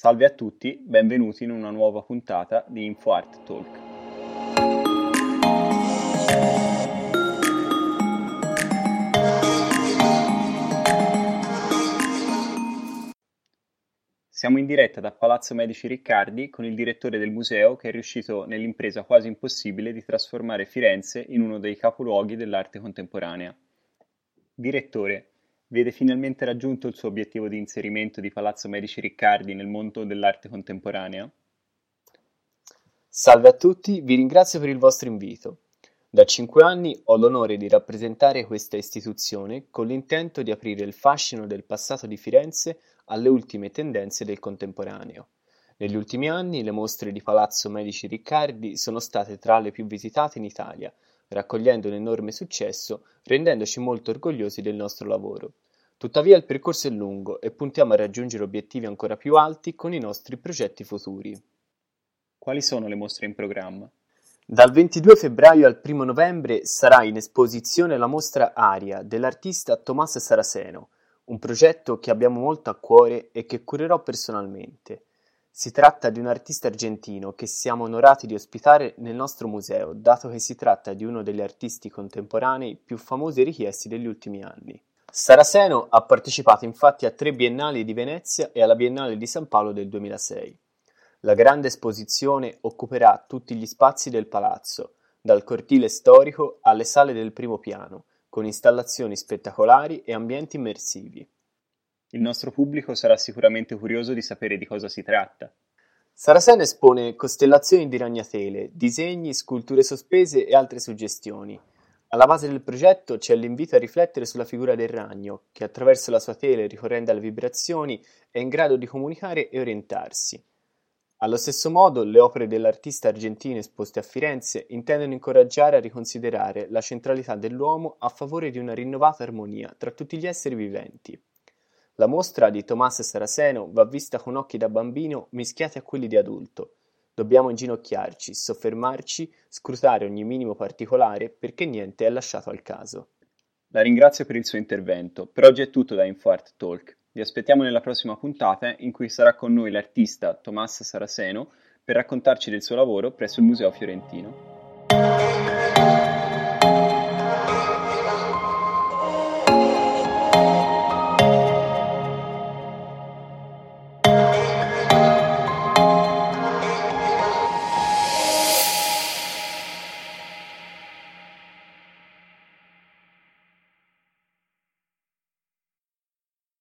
Salve a tutti, benvenuti in una nuova puntata di InfoArt Talk. Siamo in diretta da Palazzo Medici Riccardi con il direttore del museo che è riuscito nell'impresa quasi impossibile di trasformare Firenze in uno dei capoluoghi dell'arte contemporanea. Direttore, vede finalmente raggiunto il suo obiettivo di inserimento di Palazzo Medici Riccardi nel mondo dell'arte contemporanea? Salve a tutti, vi ringrazio per il vostro invito. Da cinque anni ho l'onore di rappresentare questa istituzione con l'intento di aprire il fascino del passato di Firenze alle ultime tendenze del contemporaneo. Negli ultimi anni le mostre di Palazzo Medici Riccardi sono state tra le più visitate in Italia, raccogliendo un enorme successo, rendendoci molto orgogliosi del nostro lavoro. Tuttavia il percorso è lungo e puntiamo a raggiungere obiettivi ancora più alti con i nostri progetti futuri. Quali sono le mostre in programma? Dal 22 febbraio al 1 novembre sarà in esposizione la mostra Aria dell'artista Tommaso Saraceno, un progetto che abbiamo molto a cuore e che curerò personalmente. Si tratta di un artista argentino che siamo onorati di ospitare nel nostro museo, dato che si tratta di uno degli artisti contemporanei più famosi e richiesti degli ultimi anni. Saraceno ha partecipato infatti a tre biennali di Venezia e alla Biennale di San Paolo del 2006. La grande esposizione occuperà tutti gli spazi del palazzo, dal cortile storico alle sale del primo piano, con installazioni spettacolari e ambienti immersivi. Il nostro pubblico sarà sicuramente curioso di sapere di cosa si tratta. Saracen espone costellazioni di ragnatele, disegni, sculture sospese e altre suggestioni. Alla base del progetto c'è l'invito a riflettere sulla figura del ragno, che attraverso la sua tele, ricorrendo alle vibrazioni, è in grado di comunicare e orientarsi. Allo stesso modo, le opere dell'artista argentino esposte a Firenze intendono incoraggiare a riconsiderare la centralità dell'uomo a favore di una rinnovata armonia tra tutti gli esseri viventi. La mostra di Tommaso Saraceno va vista con occhi da bambino mischiati a quelli di adulto. Dobbiamo inginocchiarci, soffermarci, scrutare ogni minimo particolare perché niente è lasciato al caso. La ringrazio per il suo intervento. Per oggi è tutto da InfoArt Talk. Vi aspettiamo nella prossima puntata in cui sarà con noi l'artista Tommaso Saraceno per raccontarci del suo lavoro presso il Museo Fiorentino.